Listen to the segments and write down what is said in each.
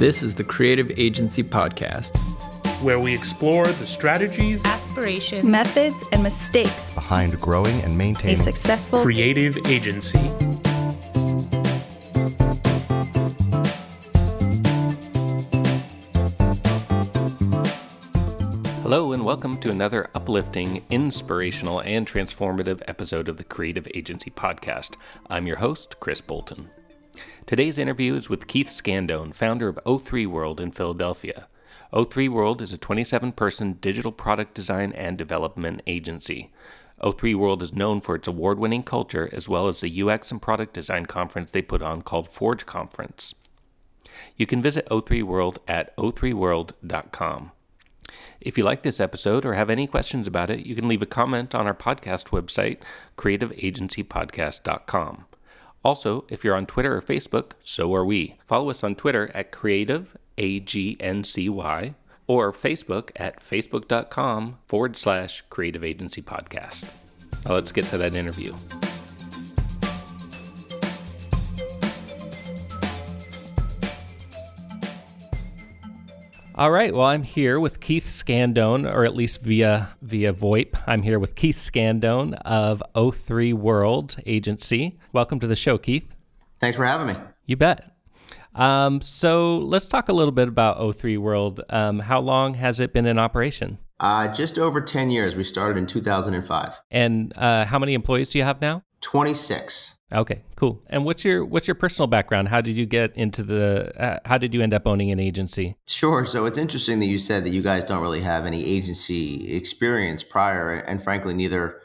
This is the Creative Agency Podcast, where we explore the strategies, aspirations, methods, and mistakes behind growing and maintaining a successful creative agency. Hello, and welcome to another uplifting, inspirational, and transformative episode of the Creative Agency Podcast. I'm your host, Chris Bolton. Today's interview is with Keith Scandone, founder of O3 World in Philadelphia. O3 World is a 27 person digital product design and development agency. O3 World is known for its award winning culture as well as the UX and product design conference they put on called Forge Conference. You can visit O3 World at o3world.com. If you like this episode or have any questions about it, you can leave a comment on our podcast website, creativeagencypodcast.com. Also, if you're on Twitter or Facebook, so are we. Follow us on Twitter at Creative A-G-N-C-Y or Facebook at facebook.com forward slash Creative Agency Podcast. Now let's get to that interview. All right. Well, I'm here with Keith Scandone, or at least via via VoIP. I'm here with Keith Scandone of O3 World Agency. Welcome to the show, Keith. Thanks for having me. You bet. Um, so let's talk a little bit about O3 World. Um, how long has it been in operation? Uh, just over 10 years. We started in 2005. And uh, how many employees do you have now? 26. Okay, cool. And what's your what's your personal background? How did you get into the? Uh, how did you end up owning an agency? Sure. So it's interesting that you said that you guys don't really have any agency experience prior, and frankly, neither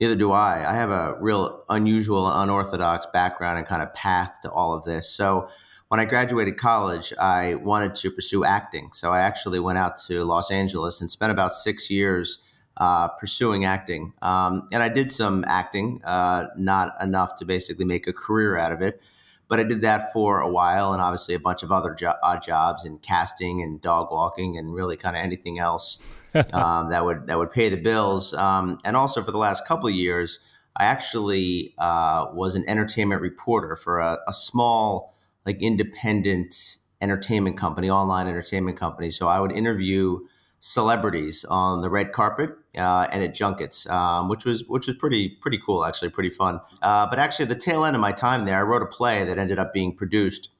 neither do I. I have a real unusual, unorthodox background and kind of path to all of this. So when I graduated college, I wanted to pursue acting. So I actually went out to Los Angeles and spent about six years uh, pursuing acting. Um, and I did some acting, uh, not enough to basically make a career out of it. But I did that for a while, and obviously a bunch of other jo- odd jobs and casting and dog walking, and really kind of anything else um, that would that would pay the bills. Um, and also for the last couple of years, I actually uh, was an entertainment reporter for a, a small, like independent entertainment company, online entertainment company. So I would interview celebrities on the red carpet uh, and at junkets, um, which was which was pretty pretty cool, actually, pretty fun. Uh, but actually, at the tail end of my time there, I wrote a play that ended up being produced,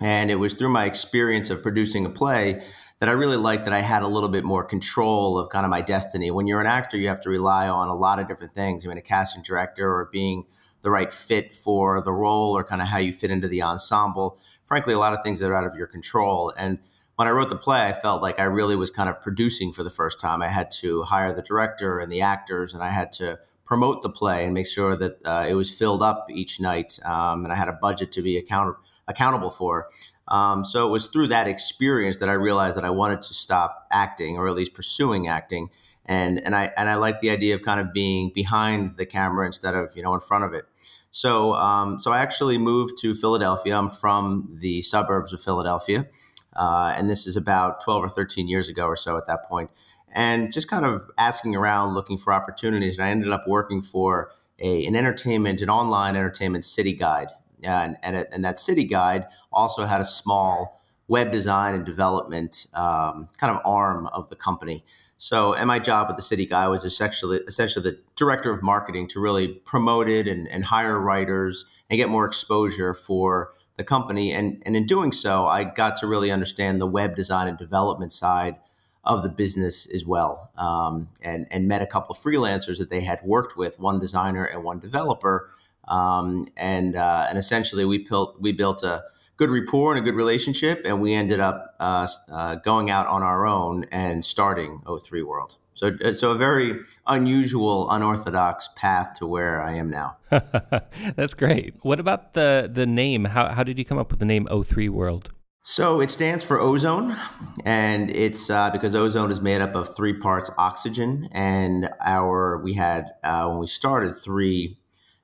and it was through my experience of producing a play that I really liked that I had a little bit more control of kind of my destiny. When you're an actor, you have to rely on a lot of different things. I mean, a casting director or being the right fit for the role or kind of how you fit into the ensemble. Frankly, a lot of things that are out of your control. And when I wrote the play, I felt like I really was kind of producing for the first time. I had to hire the director and the actors, and I had to promote the play and make sure that uh, it was filled up each night. Um, and I had a budget to be account- accountable for. Um, so it was through that experience that I realized that I wanted to stop acting, or at least pursuing acting. And and I and I like the idea of kind of being behind the camera instead of you know in front of it. So um, so I actually moved to Philadelphia. I'm from the suburbs of Philadelphia. Uh, and this is about 12 or 13 years ago or so at that point. And just kind of asking around, looking for opportunities. And I ended up working for a, an entertainment, an online entertainment city guide. And, and, and that city guide also had a small web design and development um, kind of arm of the company. So, and my job with the City Guide was essentially essentially the director of marketing to really promote it and, and hire writers and get more exposure for the company. And, and in doing so, I got to really understand the web design and development side of the business as well, um, and and met a couple of freelancers that they had worked with, one designer and one developer, um, and uh, and essentially we built we built a good rapport and a good relationship, and we ended up uh, uh, going out on our own and starting O3 World. So, uh, so a very unusual, unorthodox path to where I am now. That's great. What about the the name? How how did you come up with the name O3 World? So it stands for ozone, and it's uh, because ozone is made up of three parts oxygen. And our we had uh, when we started three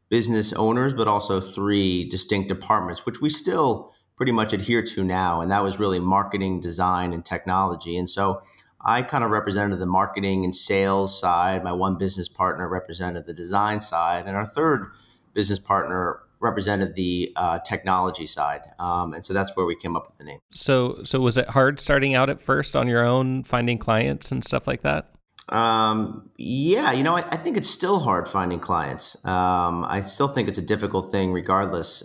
business owners, but also three distinct departments, which we still pretty much adhere to now. And that was really marketing, design, and technology. And so I kind of represented the marketing and sales side. My one business partner represented the design side, and our third business partner represented the uh, technology side, um, and so that's where we came up with the name. So, so was it hard starting out at first on your own, finding clients and stuff like that? Um, yeah, you know, I, I, think it's still hard finding clients. Um, I still think it's a difficult thing, regardless.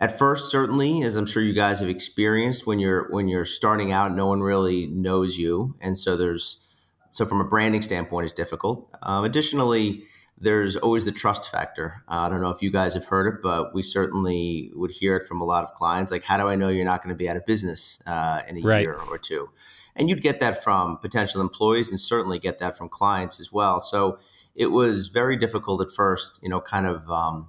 At first, certainly, as I'm sure you guys have experienced, when you're when you're starting out, no one really knows you, and so there's so from a branding standpoint, it's difficult. Um, additionally, there's always the trust factor. Uh, I don't know if you guys have heard it, but we certainly would hear it from a lot of clients. Like, how do I know you're not going to be out of business uh, in a right. year or two? And you'd get that from potential employees, and certainly get that from clients as well. So it was very difficult at first, you know, kind of um,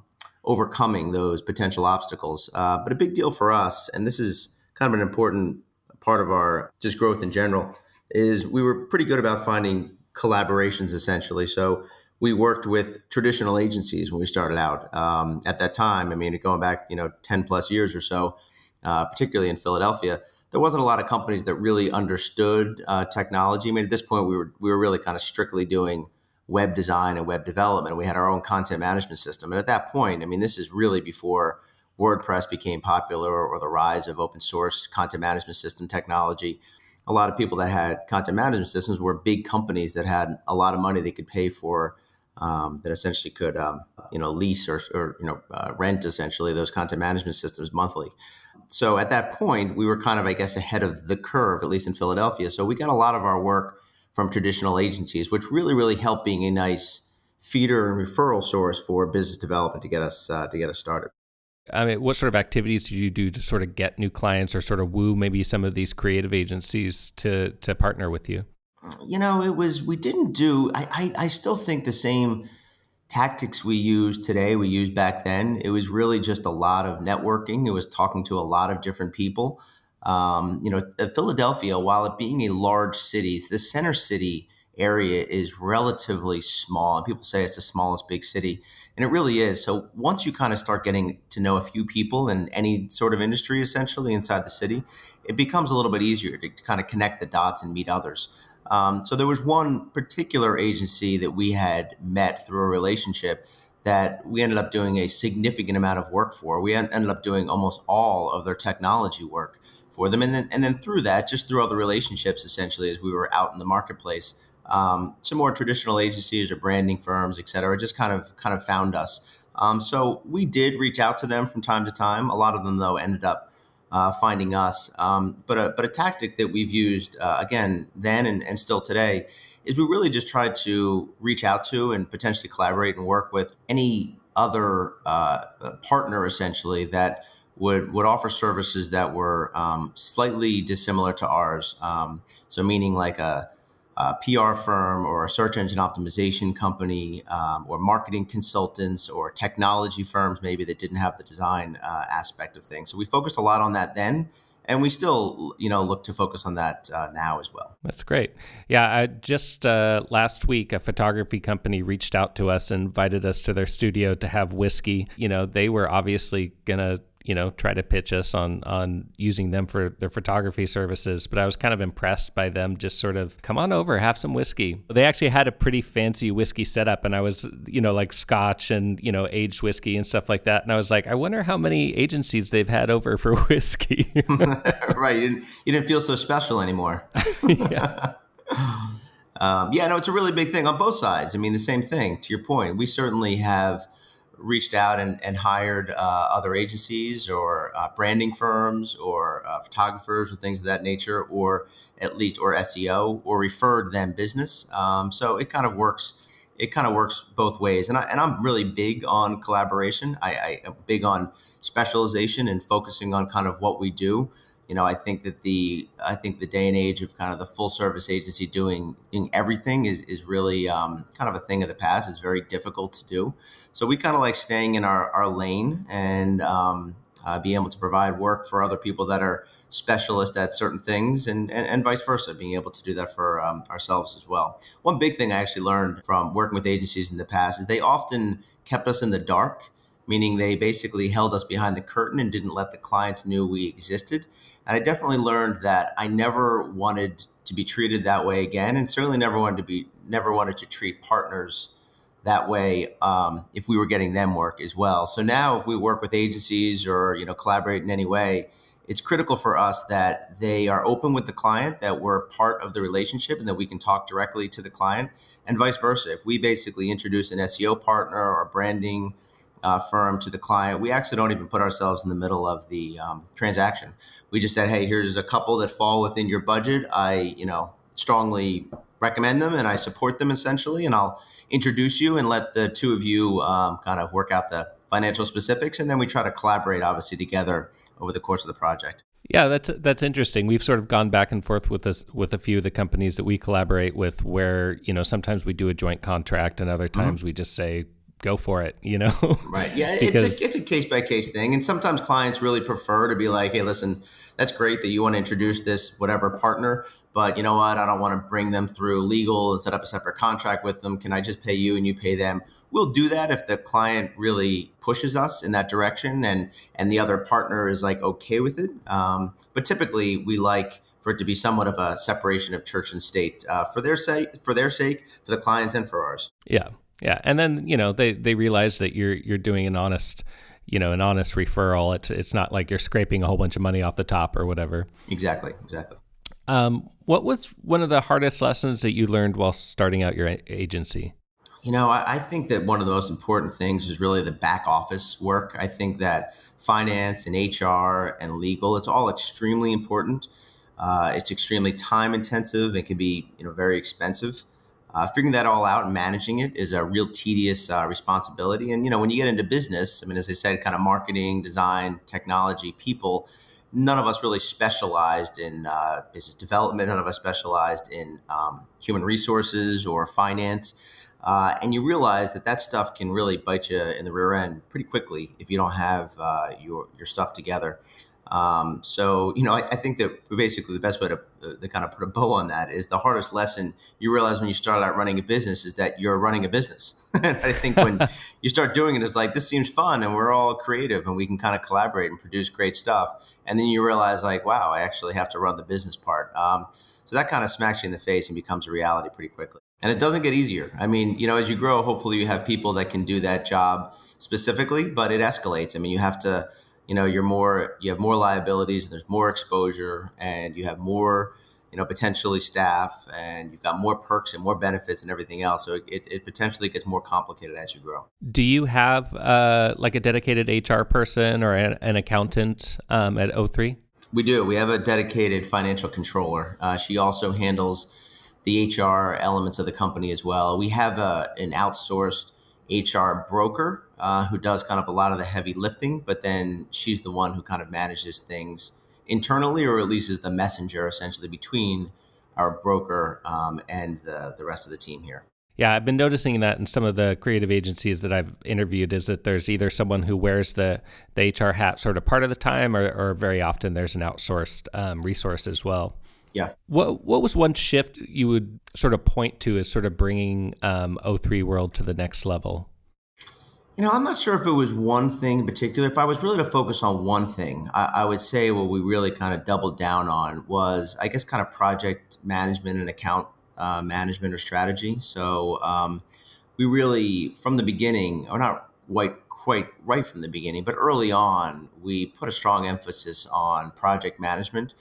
overcoming those potential obstacles. Uh, but a big deal for us, and this is kind of an important part of our just growth in general, is we were pretty good about finding collaborations essentially. So we worked with traditional agencies when we started out. Um, at that time, I mean, going back, you know, 10 plus years or so, uh, particularly in Philadelphia, there wasn't a lot of companies that really understood uh, technology. I mean, at this point, we were we were really kind of strictly doing web design and web development. We had our own content management system, and at that point, I mean, this is really before WordPress became popular or, the rise of open source content management system technology. A lot of people that had content management systems were big companies that had a lot of money they could pay for um, that essentially could um, you know lease or, or you know uh, rent essentially those content management systems monthly. So at that point, we were kind of I guess ahead of the curve, at least in Philadelphia. So we got a lot of our work from traditional agencies, which really really helped being a nice feeder and referral source for business development to get us uh, to get us started. I mean, what sort of activities do you do to sort of get new clients or sort of woo maybe some of these creative agencies to to partner with you? you know, it was we didn't do. I, I I still think the same tactics we use today we used back then. It was really just a lot of networking. It was talking to a lot of different people. Um, you know, Philadelphia, while it being a large city, the center city area is relatively small. And people say it's the smallest big city, and it really is. So once you kind of start getting to know a few people in any sort of industry, essentially inside the city, it becomes a little bit easier to, to kind of connect the dots and meet others. Um, so there was one particular agency that we had met through a relationship that we ended up doing a significant amount of work for. We ended up doing almost all of their technology work for them, and then and then through that, just through all the relationships, essentially, as we were out in the marketplace, um, some more traditional agencies or branding firms, et cetera, just kind of kind of found us. Um, so we did reach out to them from time to time. A lot of them, though, ended up uh, finding us. Um, but a but a tactic that we've used uh, again then and, and still today is we really just try to reach out to and potentially collaborate and work with any other uh, partner essentially that would would offer services that were um, slightly dissimilar to ours. Um, so meaning like a a PR firm or a search engine optimization company um, or marketing consultants or technology firms maybe that didn't have the design uh, aspect of things. So we focused a lot on that then. And we still, you know, look to focus on that uh, now as well. That's great. Yeah, I just uh, last week, a photography company reached out to us and invited us to their studio to have whiskey. You know, they were obviously gonna you know try to pitch us on on using them for their photography services but i was kind of impressed by them just sort of come on over have some whiskey. They actually had a pretty fancy whiskey setup and i was you know like scotch and you know aged whiskey and stuff like that and i was like i wonder how many agencies they've had over for whiskey. Right you didn't, you didn't feel so special anymore. Yeah. Um, yeah no it's a really big thing on both sides i mean the same thing to your point we certainly have reached out and, and hired uh, other agencies or uh, branding firms or uh, photographers or things of that nature, or at least or SEO, or referred them business. Um, so it kind of works. It kind of works both ways, and I and I'm really big on collaboration. I, I am big on specialization and focusing on kind of what we do you know, I think that the I think the day and age of kind of the full service agency doing, everything is is really um, kind of a thing of the past. It's very difficult to do. So we kind of like staying in our, our lane and um, uh, being able to provide work for other people that are specialists at certain things and, and, and vice versa, being able to do that for um, ourselves as well. One big thing I actually learned from working with agencies in the past is they often kept us in the dark meaning they basically held us behind the curtain and didn't let the clients knew we existed. And I definitely learned that I never wanted to be treated that way again, and certainly never wanted to be never wanted to treat partners that way um, if we were getting them work as well. So now if we work with agencies or you know collaborate in any way, it's critical for us that they are open with the client, that we're part of the relationship, and that we can talk directly to the client, and vice versa. If we basically introduce an SEO partner or branding uh, firm to the client, we actually don't even put ourselves in the middle of the um, transaction. We just said, "Hey, here's a couple that fall within your budget. I, you know, strongly recommend them, and I support them essentially, and I'll introduce you and let the two of you um, kind of work out the financial specifics, and then we try to collaborate, obviously, together." over the course of the project. Yeah, that's that's interesting. We've sort of gone back and forth with this with a few of the companies that we collaborate with, where you know sometimes we do a joint contract, and other mm-hmm. times mm-hmm. we just say go for it. You know, right? Yeah, because, it's a it's a case by case thing, and sometimes clients really prefer to be like, hey, listen, that's great that you want to introduce this whatever partner, but you know what? I don't want to bring them through legal and set up a separate contract with them. Can I just pay you and you pay them? We'll do that if the client really pushes us in that direction and and the other partner is like okay with it. Um, but typically, we like for it to be somewhat of a separation of church and state uh, for their sake, for their sake, for the clients and for ours. Yeah, yeah, and then you know they they realize that you're you're doing an honest you know an honest referral. It's it's not like you're scraping a whole bunch of money off the top or whatever. Exactly, exactly. Um, what was one of the hardest lessons that you learned while starting out your agency? You know, I, I, think that one of the most important things is really the back office work. I think that finance and HR and legal, it's all extremely important. Uh, it's extremely time intensive. It can be, you know, very expensive. Uh, figuring that all out and managing it is a real tedious uh, responsibility. And you know, when you get into business, I mean, as I said, kind of marketing, design, technology, people, none of us really specialized in uh, business development. None of us specialized in um, human resources or finance. Uh, and you realize that that stuff can really bite you in the rear end pretty quickly if you don't have uh, your your stuff together. Um, so, you know, I, I, think that basically the best way to, uh, to, kind of put a bow on that is the hardest lesson you realize when you start out running a business is that you're running a business. and I think when you start doing it, it's like, this seems fun and we're all creative and we can kind of collaborate and produce great stuff. And then you realize, like, wow, I actually have to run the business part. Um, so that kind of smacks you in the face and becomes a reality pretty quickly. And it doesn't get easier. I mean, you know, as you grow, hopefully you have people that can do that job specifically, but it escalates. I mean, you have to you know you're more you have more liabilities and there's more exposure and you have more you know potentially staff and you've got more perks and more benefits and everything else. So it, it potentially gets more complicated as you grow. Do you have uh, like a dedicated hr person or an, an accountant um, at o3 we do. We have a dedicated financial controller. Uh, she also handles the hr elements of the company as well. We have a, an outsourced hr broker uh, who does kind of a lot of the heavy lifting, but then she's the one who kind of manages things internally, or at least is the messenger essentially between our broker um, and the, the rest of the team here. Yeah, I've been noticing that in some of the creative agencies that I've interviewed is that there's either someone who wears the, the HR hat sort of part of the time, or, or very often there's an outsourced um, resource as well. Yeah. What What was one shift you would sort of point to as sort of bringing um, O3 World to the next level? You know, I'm not sure if it was one thing in particular. If I was really to focus on one thing, I, I, would say what we really kind of doubled down on was, I guess, kind of project management and account uh, management or strategy. So um, we really, from the beginning, or not quite quite right from the beginning, but early on, we put a strong emphasis on project management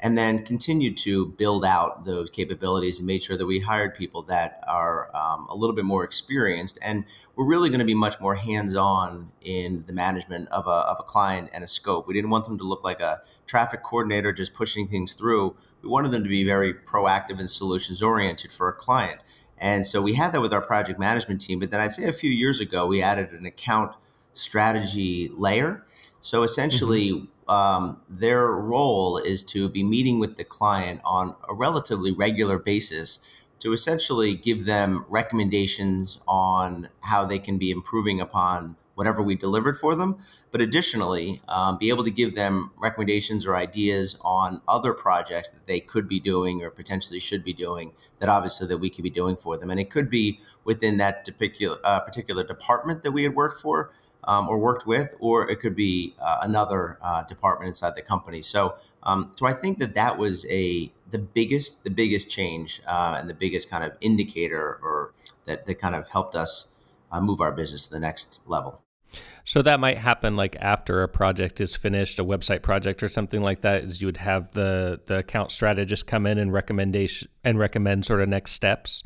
and then continued to build out those capabilities and made sure that we hired people that are um, a little bit more experienced. And we're really going to be much more hands-on in the management of a, of a client and a scope. We didn't want them to look like a traffic coordinator just pushing things through. We wanted them to be very proactive and solutions oriented for a client. And so we had that with our project management team but then i'd say a few years ago we added an account strategy layer. So essentially, mm-hmm. Um, their role is to be meeting with the client on a relatively regular basis to essentially give them recommendations on how they can be improving upon whatever we delivered for them, but additionally, um, be able to give them recommendations or ideas on other projects that they could be doing or potentially should be doing that obviously that we could be doing for them. And it could be within that particular, uh, particular department that we had worked for, um, or worked with, or it could be uh, another uh, department inside the company. So, um, so I think that that was a the biggest the biggest change uh, and the biggest kind of indicator or that that kind of helped us uh, move our business to the next level. So that might happen like after a project is finished, a website project or something like that. Is you would have the the account strategist come in and recommendation and recommend sort of next steps.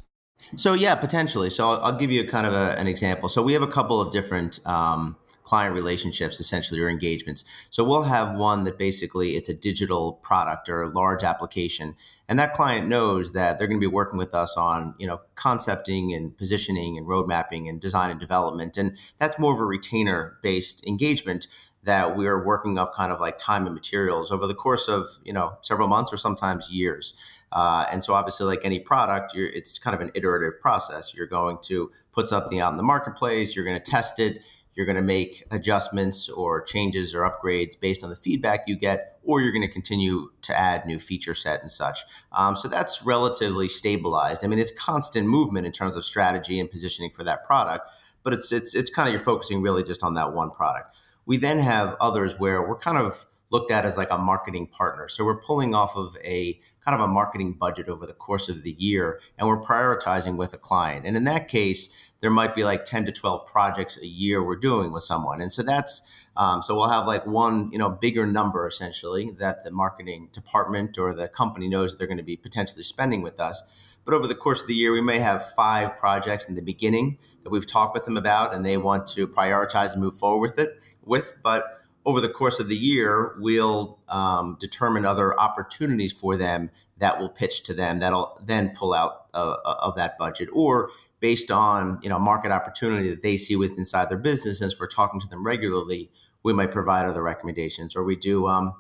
So yeah, potentially. So I'll, I'll give you a kind of a, an example. So we have a couple of different um, client relationships essentially or engagements. So we'll have one that basically it's a digital product or a large application and that client knows that they're going to be working with us on, you know, concepting and positioning and road mapping and design and development and that's more of a retainer based engagement that we're working off kind of like time and materials over the course of, you know, several months or sometimes years. Uh, and so, obviously, like any product, it's kind of an iterative process. You're going to put something out in the marketplace, you're going to test it, you're going to make adjustments or changes or upgrades based on the feedback you get, or you're going to continue to add new feature set and such. Um, so that's relatively stabilized. I mean, it's constant movement in terms of strategy and positioning for that product, but it's it's it's kind of you're focusing really just on that one product. We then have others where we're kind of looked at as like a marketing partner. So we're pulling off of a kind of a marketing budget over the course of the year and we're prioritizing with a client. And in that case, there might be like 10 to 12 projects a year we're doing with someone. And so that's, um, so we'll have like one, you know, bigger number essentially that the marketing department or the company knows they're going to be potentially spending with us. But over the course of the year, we may have five projects in the beginning that we've talked with them about and they want to prioritize and move forward with it with. But over the course of the year, we'll um, determine other opportunities for them that will pitch to them that'll then pull out uh, of that budget or based on you know market opportunity that they see with inside their business as we're talking to them regularly we might provide other recommendations or we do um,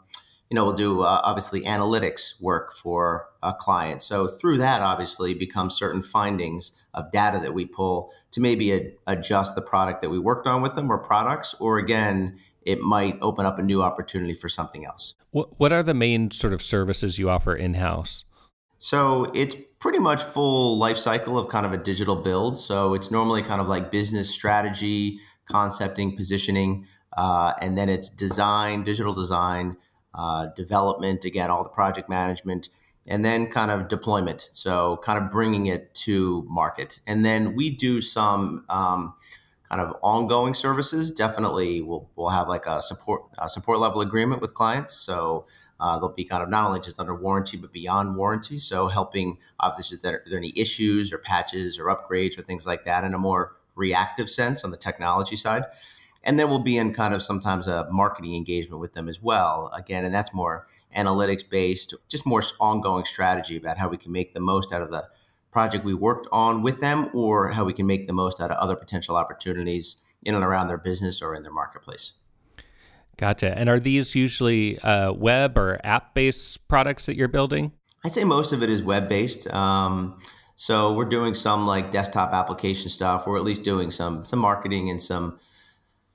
you know we'll do uh, obviously analytics work for a client so through that obviously become certain findings of data that we pull to maybe ad- adjust the product that we worked on with them or products or again it might open up a new opportunity for something else. What what are the main sort of services you offer in house? So it's pretty much full life cycle of kind of a digital build. So it's normally kind of like business strategy, concepting, positioning, uh, and then it's design, digital design, uh, development. Again, all the project management, and then kind of deployment. So kind of bringing it to market, and then we do some. Um, kind of ongoing services, definitely we'll, we'll have like a support a support level agreement with clients. So uh, they'll be kind of not only just under warranty but beyond warranty. So helping obviously if there, are any issues or patches or upgrades or things like that in a more reactive sense on the technology side. And then we'll be in kind of sometimes a marketing engagement with them as well. Again, and that's more analytics based, just more ongoing strategy about how we can make the most out of the project we worked on with them or how we can make the most out of other potential opportunities in and around their business or in their marketplace. Gotcha. And are these usually uh, web or app based products that you're building? I'd say most of it is web based. Um, so we're doing some like desktop application stuff, or at least doing some some marketing and some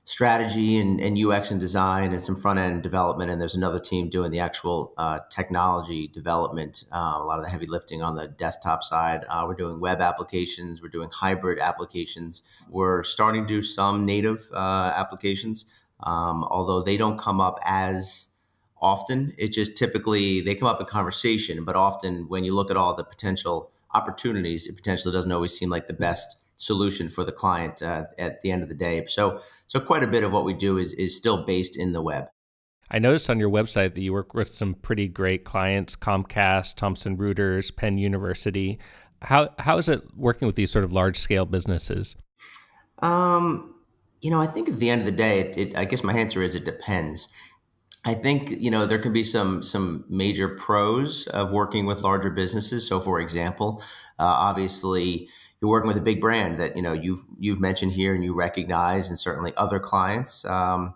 strategy and, and UX and design and some front end development. And there's another team doing the actual uh, technology development, uh, a lot of the heavy lifting on the desktop side. Uh, we're doing web applications, we're doing hybrid applications. We're starting to do some native uh, applications, um, although they don't come up as often. It just typically they come up in conversation, but often when you look at all the potential opportunities, it potentially doesn't always seem like the best solution for the client uh, at the end of the day. So, so quite a bit of what we do is is still based in the web. I noticed on your website that you work with some pretty great clients: Comcast, Thomson Reuters, Penn University. How how is it working with these sort of large scale businesses? Um, you know, I think at the end of the day, it, it, I guess my answer is it depends. I think you know there can be some some major pros of working with larger businesses. So, for example, uh, obviously you're working with a big brand that you know you've you've mentioned here and you recognize, and certainly other clients um,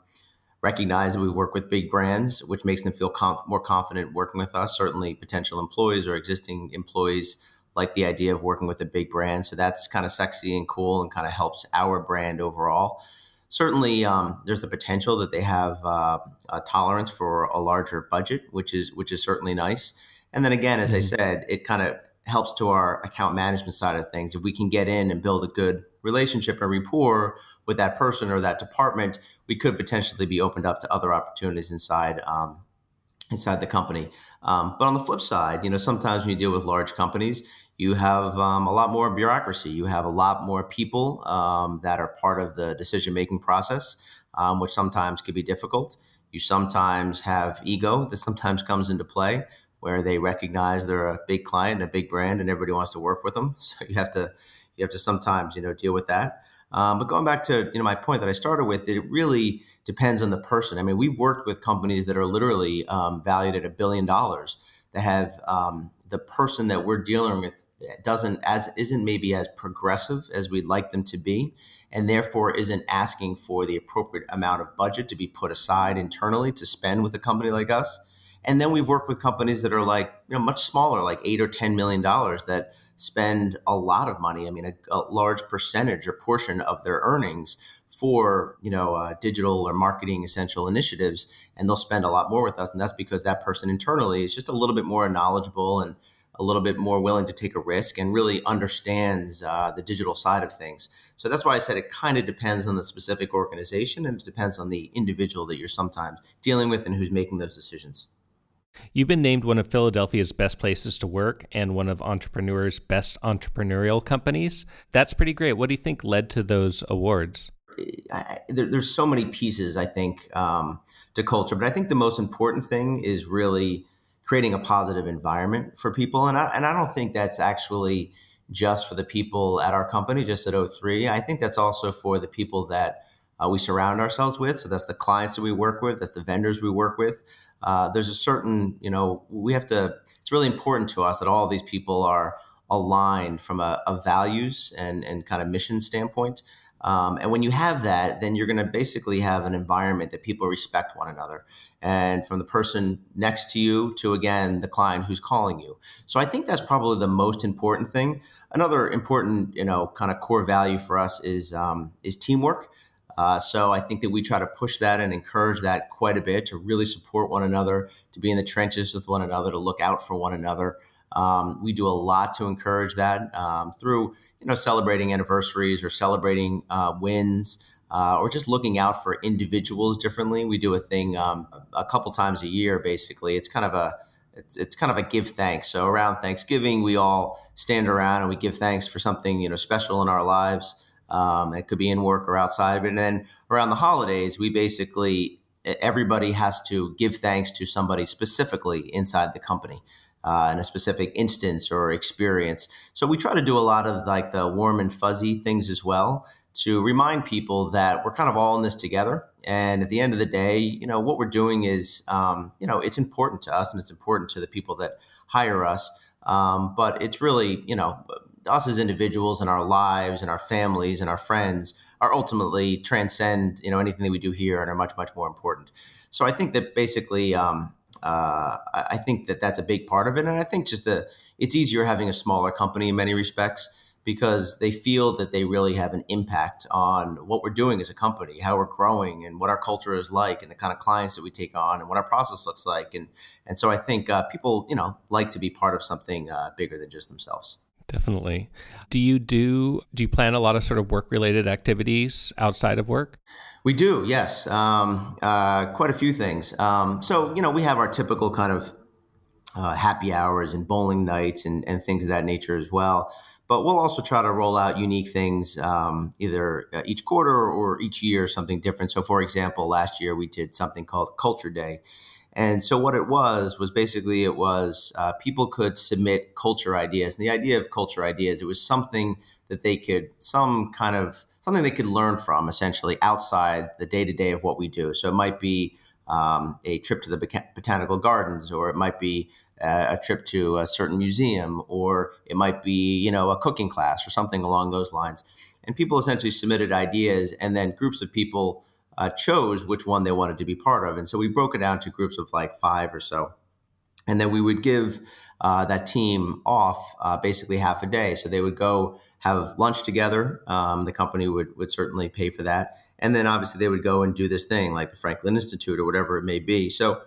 recognize that we work with big brands, which makes them feel conf- more confident working with us. Certainly, potential employees or existing employees like the idea of working with a big brand, so that's kind of sexy and cool, and kind of helps our brand overall. Certainly, um, there's the potential that they have uh, a tolerance for a larger budget, which is which is certainly nice. And then again, as mm-hmm. I said, it kind of helps to our account management side of things. If we can get in and build a good relationship and rapport with that person or that department, we could potentially be opened up to other opportunities inside um, inside the company. Um, but on the flip side, you know, sometimes when you deal with large companies, you have um, a lot more bureaucracy. You have a lot more people um, that are part of the decision making process, um, which sometimes can be difficult. You sometimes have ego that sometimes comes into play, where they recognize they're a big client, a big brand, and everybody wants to work with them. So you have to you have to sometimes you know deal with that. Um, but going back to you know my point that I started with, it really depends on the person. I mean, we've worked with companies that are literally um, valued at a billion dollars that have um, the person that we're dealing with doesn't as isn't maybe as progressive as we'd like them to be and therefore isn't asking for the appropriate amount of budget to be put aside internally to spend with a company like us and then we've worked with companies that are like you know much smaller like 8 or 10 million dollars that spend a lot of money i mean a, a large percentage or portion of their earnings for you know uh, digital or marketing essential initiatives and they'll spend a lot more with us and that's because that person internally is just a little bit more knowledgeable and a little bit more willing to take a risk and really understands uh, the digital side of things. So that's why I said it kind of depends on the specific organization and it depends on the individual that you're sometimes dealing with and who's making those decisions. You've been named one of Philadelphia's best places to work and one of entrepreneurs' best entrepreneurial companies. That's pretty great. What do you think led to those awards? I, there, there's so many pieces, I think, um, to culture, but I think the most important thing is really creating a positive environment for people. And I, and I don't think that's actually just for the people at our company, just at O3. I think that's also for the people that uh, we surround ourselves with. So that's the clients that we work with, that's the vendors we work with. Uh, there's a certain, you know, we have to, it's really important to us that all these people are aligned from a, a values and, and kind of mission standpoint. Um, and when you have that, then you're going to basically have an environment that people respect one another. And from the person next to you to, again, the client who's calling you. So I think that's probably the most important thing. Another important, you know, kind of core value for us is, um, is teamwork. Uh, so I think that we try to push that and encourage that quite a bit to really support one another, to be in the trenches with one another, to look out for one another. Um, we do a lot to encourage that um, through, you know, celebrating anniversaries or celebrating uh, wins. Uh, or just looking out for individuals differently. We do a thing um, a couple times a year. Basically, it's kind of a it's, it's kind of a give thanks. So around Thanksgiving, we all stand around and we give thanks for something you know special in our lives. Um, it could be in work or outside of it. And then around the holidays, we basically everybody has to give thanks to somebody specifically inside the company uh, in a specific instance or experience. So we try to do a lot of like the warm and fuzzy things as well to remind people that we're kind of all in this together. And at the end of the day, you know, what we're doing is, um, you know, it's important to us and it's important to the people that hire us. Um, but it's really, you know, us as individuals and our lives and our families and our friends are ultimately transcend, you know, anything that we do here and are much, much more important. So I think that basically, um, uh, I think that that's a big part of it. And I think just the it's easier having a smaller company in many respects because they feel that they really have an impact on what we're doing as a company, how we're growing, and what our culture is like, and the kind of clients that we take on, and what our process looks like. And and so I think uh, people, you know, like to be part of something uh, bigger than just themselves. Definitely. Do you do do you plan a lot of sort of work related activities outside of work? We do, yes. Um, uh, quite a few things. Um, so, you know, we have our typical kind of uh, happy hours and bowling nights and, and things of that nature as well. But we'll also try to roll out unique things um, either uh, each quarter or each year, something different. So, for example, last year we did something called Culture Day. And so what it was was basically it was uh, people could submit culture ideas, and the idea of culture ideas it was something that they could some kind of something they could learn from essentially outside the day to day of what we do. So it might be um, a trip to the botanical gardens, or it might be a trip to a certain museum, or it might be you know a cooking class or something along those lines. And people essentially submitted ideas, and then groups of people uh, chose which one they wanted to be part of. And so we broke it down to groups of like five or so. And then we would give uh, that team off uh, basically half a day. So they would go have lunch together. Um, the company would, would certainly pay for that. And then obviously they would go and do this thing like the Franklin Institute or whatever it may be. So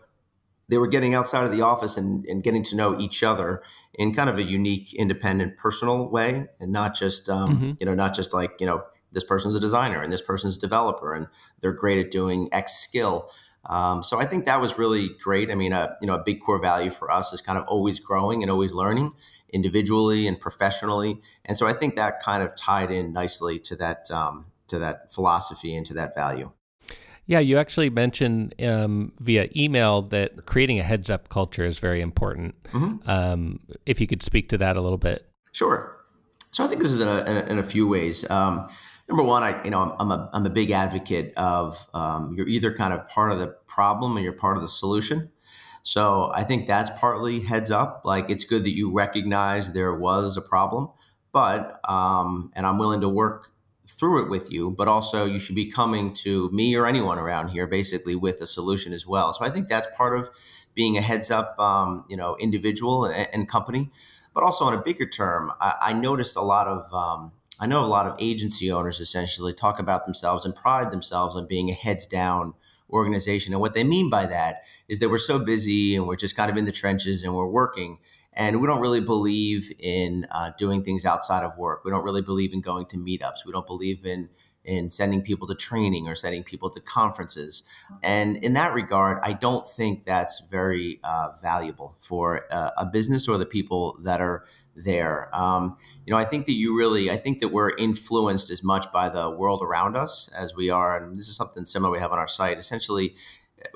they were getting outside of the office and, and getting to know each other in kind of a unique, independent, personal way, and not just um, mm-hmm. you know not just like you know this person's a designer and this person's a developer and they're great at doing X skill. Um, so I think that was really great. I mean, a you know a big core value for us is kind of always growing and always learning individually and professionally. And so I think that kind of tied in nicely to that um, to that philosophy and to that value. Yeah, you actually mentioned um, via email that creating a heads up culture is very important. Mm-hmm. Um, if you could speak to that a little bit. Sure. So I think this is in a, in a few ways. Um, number one, I you know I'm a I'm a big advocate of um, you're either kind of part of the problem or you're part of the solution. So I think that's partly heads up. Like it's good that you recognize there was a problem, but um, and I'm willing to work through it with you, but also you should be coming to me or anyone around here basically with a solution as well. So I think that's part of being a heads up, um, you know, individual and, and, company, but also on a bigger term, I, I noticed a lot of, um, I know a lot of agency owners essentially talk about themselves and pride themselves on being a heads down organization. And what they mean by that is that we're so busy and we're just kind of in the trenches and we're working and we don't really believe in uh, doing things outside of work. We don't really believe in going to meetups. We don't believe in in sending people to training or sending people to conferences. And in that regard, I don't think that's very uh, valuable for uh, a business or the people that are there. Um, you know, I think that you really, I think that we're influenced as much by the world around us as we are, and this is something similar we have on our site. Essentially,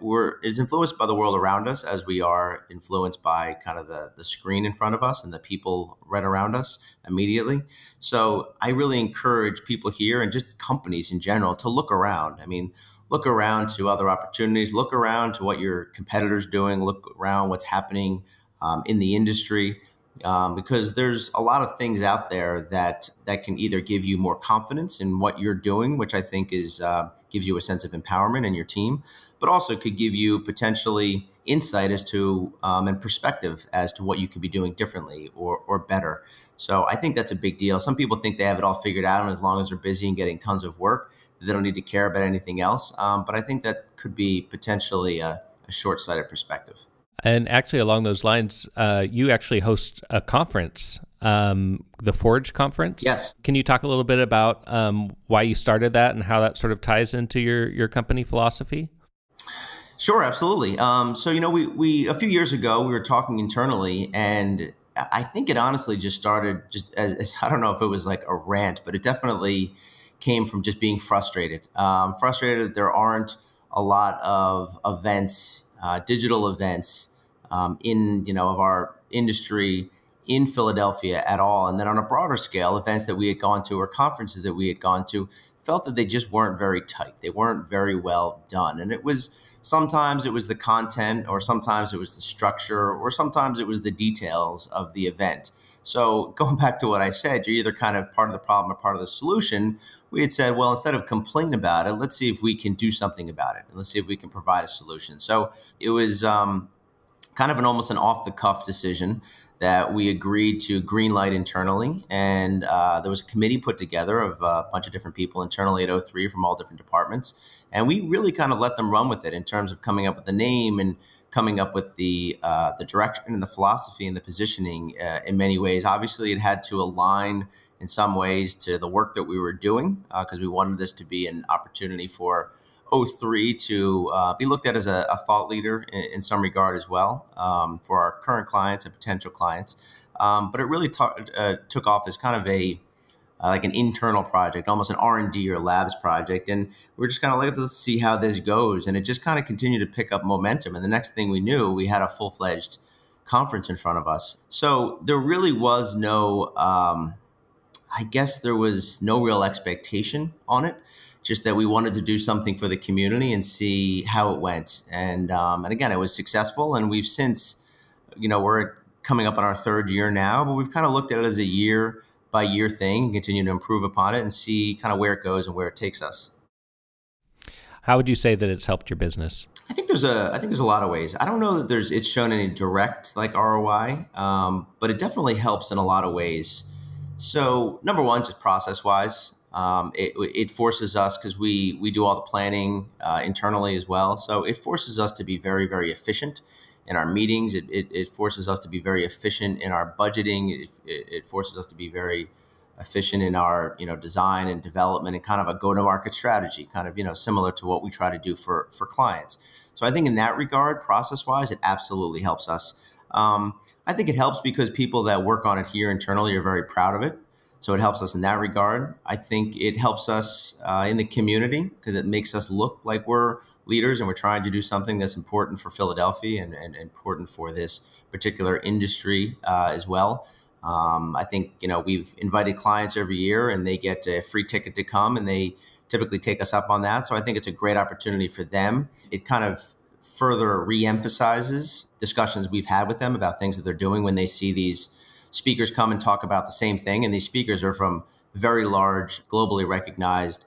we're is influenced by the world around us as we are influenced by kind of the the screen in front of us and the people right around us immediately. So I really encourage people here and just companies in general to look around. I mean, look around to other opportunities, look around to what your competitors doing, look around what's happening um, in the industry. Um, because there's a lot of things out there that that can either give you more confidence in what you're doing, which I think is uh, gives you a sense of empowerment in your team, but also could give you potentially insight as to um, and perspective as to what you could be doing differently or, or better. So I think that's a big deal. Some people think they have it all figured out, and as long as they're busy and getting tons of work, they don't need to care about anything else. Um, but I think that could be potentially a, a short sighted perspective. And actually, along those lines, uh, you actually host a conference um, the Forge conference. Yes. Can you talk a little bit about um, why you started that and how that sort of ties into your your company philosophy? Sure, absolutely. Um, so you know, we we a few years ago we were talking internally, and I think it honestly just started just as, as I don't know if it was like a rant, but it definitely came from just being frustrated. Um, frustrated that there aren't a lot of events, uh, digital events um, in you know of our industry in Philadelphia at all. And then on a broader scale, events that we had gone to or conferences that we had gone to felt that they just weren't very tight. They weren't very well done. And it was sometimes it was the content, or sometimes it was the structure, or sometimes it was the details of the event. So going back to what I said, you're either kind of part of the problem or part of the solution. We had said, well, instead of complain about it, let's see if we can do something about it, and let's see if we can provide a solution. So it was um, kind of an almost an off the cuff decision that we agreed to greenlight internally. And uh, there was a committee put together of a bunch of different people internally at O3 from all different departments. And we really kind of let them run with it in terms of coming up with the name and coming up with the uh, the direction and the philosophy and the positioning uh, in many ways. Obviously, it had to align in some ways to the work that we were doing because uh, we wanted this to be an opportunity for O3 to uh, be looked at as a, a thought leader in, in, some regard as well um, for our current clients and potential clients. Um, but it really t- uh, took off as kind of a uh, like an internal project, almost an R and D or labs project, and we are just kind of like let's see how this goes, and it just kind of continued to pick up momentum. And the next thing we knew, we had a full fledged conference in front of us. So there really was no, um, I guess there was no real expectation on it just that we wanted to do something for the community and see how it went. And um, and again, it was successful. And we've since, you know, we're coming up on our third year now, but we've kind of looked at it as a year by year thing and continue to improve upon it and see kind of where it goes and where it takes us. How would you say that it's helped your business? I think there's a I think there's a lot of ways. I don't know that there's it's shown any direct like ROI, um, but it definitely helps in a lot of ways. So number one, just process wise, um, it, it, forces us because we we do all the planning uh, internally as well. So it forces us to be very very efficient in our meetings. It, it, it forces us to be very efficient in our budgeting. It, it, forces us to be very efficient in our you know design and development and kind of a go to market strategy, kind of you know similar to what we try to do for for clients. So I think in that regard, process wise, it absolutely helps us. Um, I think it helps because people that work on it here internally are very proud of it. So it helps us in that regard. I think it helps us uh, in the community because it makes us look like we're leaders and we're trying to do something that's important for Philadelphia and, and important for this particular industry uh, as well. Um, I think you know we've invited clients every year and they get a free ticket to come and they typically take us up on that. So I think it's a great opportunity for them. It kind of further re-emphasizes discussions we've had with them about things that they're doing when they see these speakers come and talk about the same thing. And these speakers are from very large, globally recognized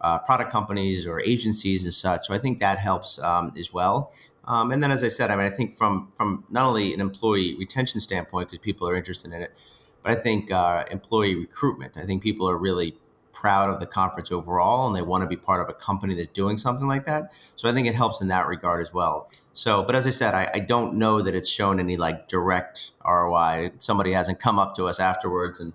uh, product companies or agencies and such. So I think that helps um, as well. Um, and then, as I said, I mean, I think from from not only an employee retention standpoint, because people are interested in it, but I think uh, employee recruitment. I think people are really proud of the conference overall and they want to be part of a company that's doing something like that. So I think it helps in that regard as well. So, but as I said, I, I don't know that it's shown any like direct ROI. Somebody hasn't come up to us afterwards and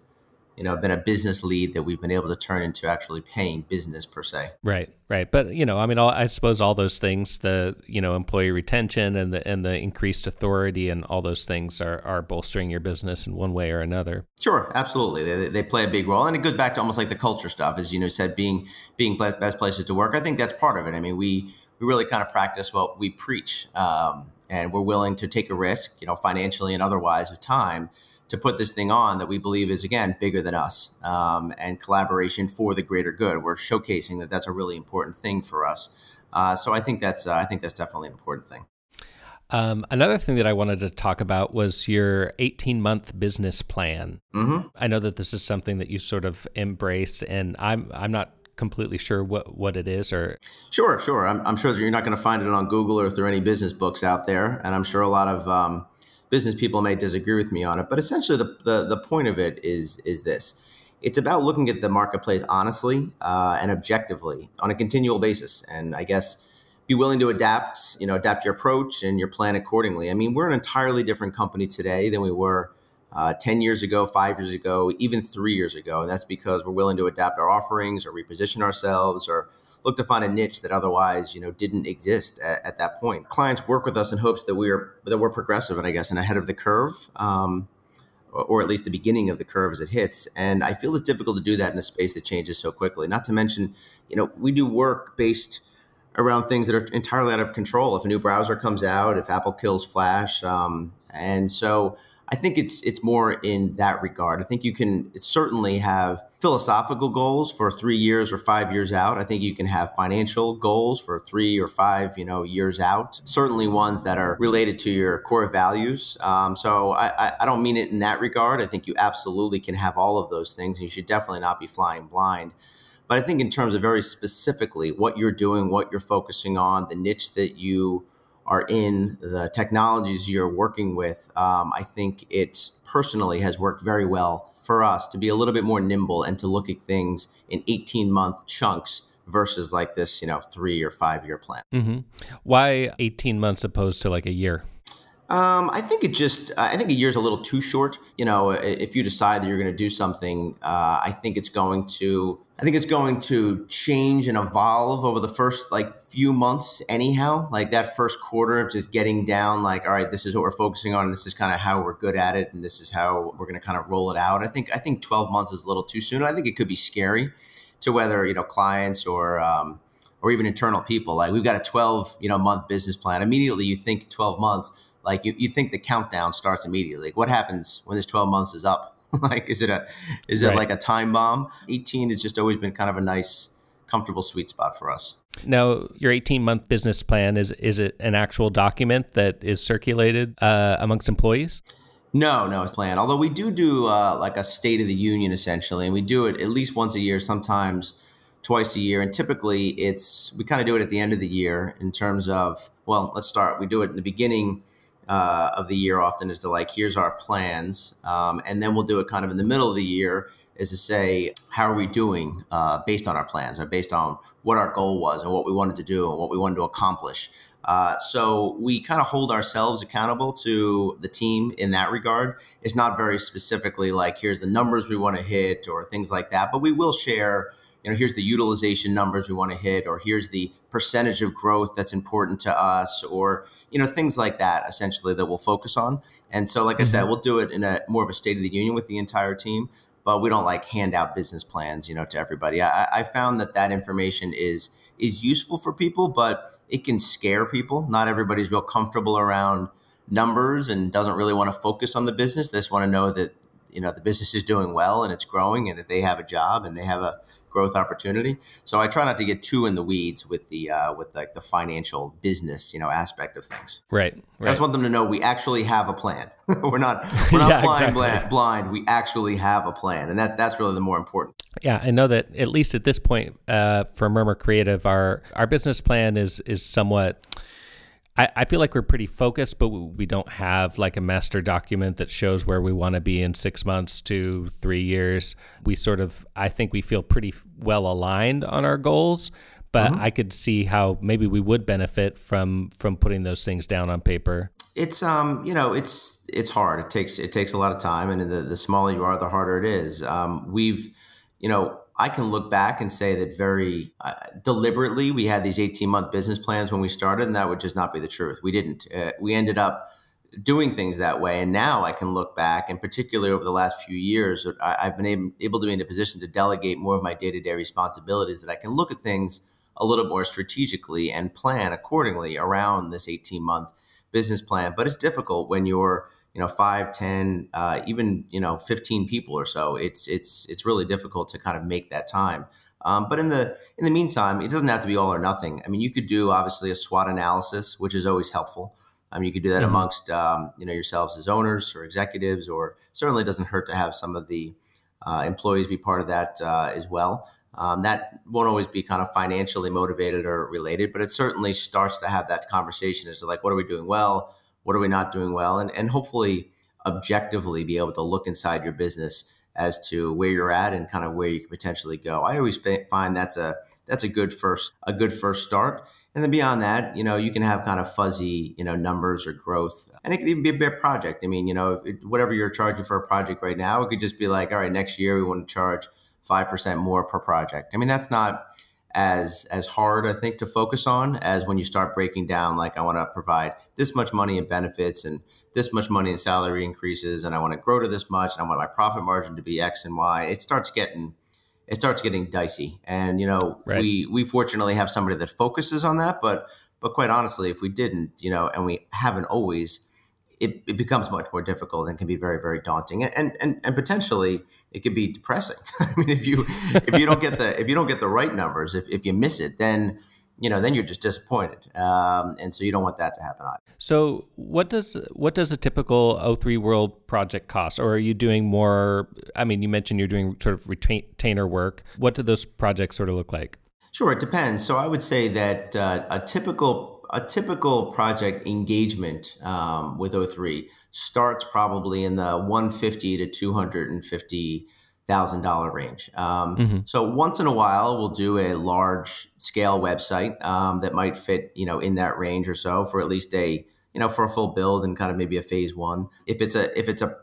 you know been a business lead that we've been able to turn into actually paying business per se. Right right. But you know i mean all, i suppose all those things the you know employee retention and the and the increased authority and all those things are are bolstering your business in one way or another. Sure absolutely. They, they play a big role. And it goes back to almost like the culture stuff as you know said being being best places to work. I think that's part of it. I mean we we really kind of practice what we preach um, and we're willing to take a risk you know financially and otherwise of time to put this thing on that we believe is again bigger than us um, and collaboration for the greater good. We're showcasing that that's a really important thing for us. Uh, so I think that's uh, I think that's definitely an important thing. Um, another thing that I wanted to talk about was your 18 month business plan. Mm-hmm. I know that this is something that you sort of embraced, and I'm I'm not completely sure what, what it is or sure sure I'm, I'm sure you're not going to find it on google or if there are any business books out there and i'm sure a lot of um, business people may disagree with me on it, but essentially the, the, the point of it is is this. It's about looking at the marketplace honestly uh, and objectively on a continual basis. And I guess be willing to adapt, you know, adapt your approach and your plan accordingly. I mean, we're an entirely different company today than we were uh, 10 years ago, five years ago, even three years ago. And that's because we're willing to adapt our offerings or reposition ourselves or look to find a niche that otherwise you know didn't exist at, at that point. Clients work with us in hopes that we're that we're progressive and I guess and ahead of the curve. Um, or at least the beginning of the curve as it hits. And I feel it's difficult to do that in a space that changes so quickly. Not to mention, you know, we do work based around things that are entirely out of control. If a new browser comes out, if Apple kills Flash, um, and so I think it's it's more in that regard. I think you can certainly have philosophical goals for three years or five years out. I think you can have financial goals for three or five, you know, years out. Certainly ones that are related to your core values. Um, so I, I don't mean it in that regard. I think you absolutely can have all of those things. You should definitely not be flying blind. But I think in terms of very specifically what you're doing, what you're focusing on, the niche that you are in the technologies you're working with, um, I think it personally has worked very well for us to be a little bit more nimble and to look at things in 18 month chunks versus like this, you know, three or five year plan. Mm-hmm. Why 18 months opposed to like a year? Um, I think it just, I think a year is a little too short. You know, if you decide that you're going to do something, uh, I think it's going to I think it's going to change and evolve over the first like few months anyhow. Like that first quarter of just getting down like all right, this is what we're focusing on and this is kind of how we're good at it and this is how we're going to kind of roll it out. I think I think 12 months is a little too soon. I think it could be scary to whether, you know, clients or um, or even internal people. Like we've got a 12, you know, month business plan. Immediately you think 12 months, like you, you think the countdown starts immediately. Like what happens when this 12 months is up? like, is it a is it right. like a time bomb? 18 has just always been kind of a nice, comfortable sweet spot for us. Now, your 18 month business plan is is it an actual document that is circulated uh, amongst employees? No, no, it's planned. Although we do do uh, like a State of the Union essentially, and we do it at least once a year, sometimes twice a year. And typically, it's we kind of do it at the end of the year in terms of well, let's start. We do it in the beginning uh, of the year often is to like, here's our plans. Um, and then we'll do it kind of in the middle of the year is to say, how are we doing uh, based on our plans or based on what our goal was and what we wanted to do and what we wanted to accomplish. Uh, so we kind of hold ourselves accountable to the team in that regard. It's not very specifically like, here's the numbers we want to hit or things like that, but we will share you know, here's the utilization numbers we want to hit, or here's the percentage of growth that's important to us, or you know, things like that. Essentially, that we'll focus on. And so, like mm-hmm. I said, mm-hmm. we'll do it in a more of a state of the union with the entire team. But we don't like hand out business plans, you know, to everybody. I, I found that that information is is useful for people, but it can scare people. Not everybody's real comfortable around numbers and doesn't really want to focus on the business. They just want to know that you know the business is doing well and it's growing and that they have a job and they have a growth opportunity. So I try not to get too in the weeds with the uh, with like the financial business you know aspect of things. Right. right. I just want them to know we actually have a plan. we're not we're not yeah, flying exactly. blind. We actually have a plan, and that that's really the more important. Yeah, I know that at least at this point uh, for Murmur Creative, our our business plan is is somewhat I, I feel like we're pretty focused, but we don't have like a master document that shows where we want to be in six months to three years. We sort of, I think we feel pretty well aligned on our goals, but mm-hmm. I could see how maybe we would benefit from from putting those things down on paper. It's um, you know, it's it's hard. It takes it takes a lot of time, and the the smaller you are, the harder it is. Um, we've, you know, I can look back and say that very uh, deliberately we had these 18 month business plans when we started, and that would just not be the truth. We didn't. Uh, we ended up doing things that way. And now I can look back, and particularly over the last few years, I, have been able, able to be in a position to delegate more of my day to day responsibilities that I can look at things a little more strategically and plan accordingly around this 18 month business plan. But it's difficult when you're you know five, ten, uh, even you know fifteen people or so. It's it's it's really difficult to kind of make that time. Um, but in the in the meantime, it doesn't have to be all or nothing. I mean, you could do obviously a SWOT analysis, which is always helpful. Um, you could do that mm-hmm. amongst um, you know yourselves as owners or executives, or certainly doesn't hurt to have some of the uh, employees be part of that uh, as well. Um, that won't always be kind of financially motivated or related, but it certainly starts to have that conversation as to like, what are we doing well? What are we not doing well, and and hopefully objectively be able to look inside your business as to where you're at and kind of where you could potentially go. I always find that's a that's a good first a good first start. And then beyond that, you know, you can have kind of fuzzy, you know, numbers or growth, and it could even be a big project. I mean, you know, it, whatever you're charging for a project right now, it could just be like, all right, next year we want to charge five percent more per project. I mean, that's not as as hard I think to focus on as when you start breaking down like I want to provide this much money in benefits and this much money in salary increases and I want to grow to this much and I want my profit margin to be X and Y. It starts getting it starts getting dicey. And you know, right. we we fortunately have somebody that focuses on that, but but quite honestly, if we didn't, you know, and we haven't always, it, it becomes much more difficult and can be very very daunting. And and and potentially it could be depressing. I mean if you if you don't get the if you don't get the right numbers if, if you miss it then you know then you're just disappointed. Um, and so you don't want that to happen either. So what does what does a typical o3 world project cost? Or are you doing more i mean you mentioned you're doing sort of retainer work. What do those projects sort of look like? Sure it depends. So i would say that uh, a typical a typical project engagement um, with O3 starts probably in the 150 to 250 thousand dollar range. Um, mm-hmm. So once in a while, we'll do a large scale website um, that might fit, you know, in that range or so for at least a, you know, for a full build and kind of maybe a phase one. If it's a if it's a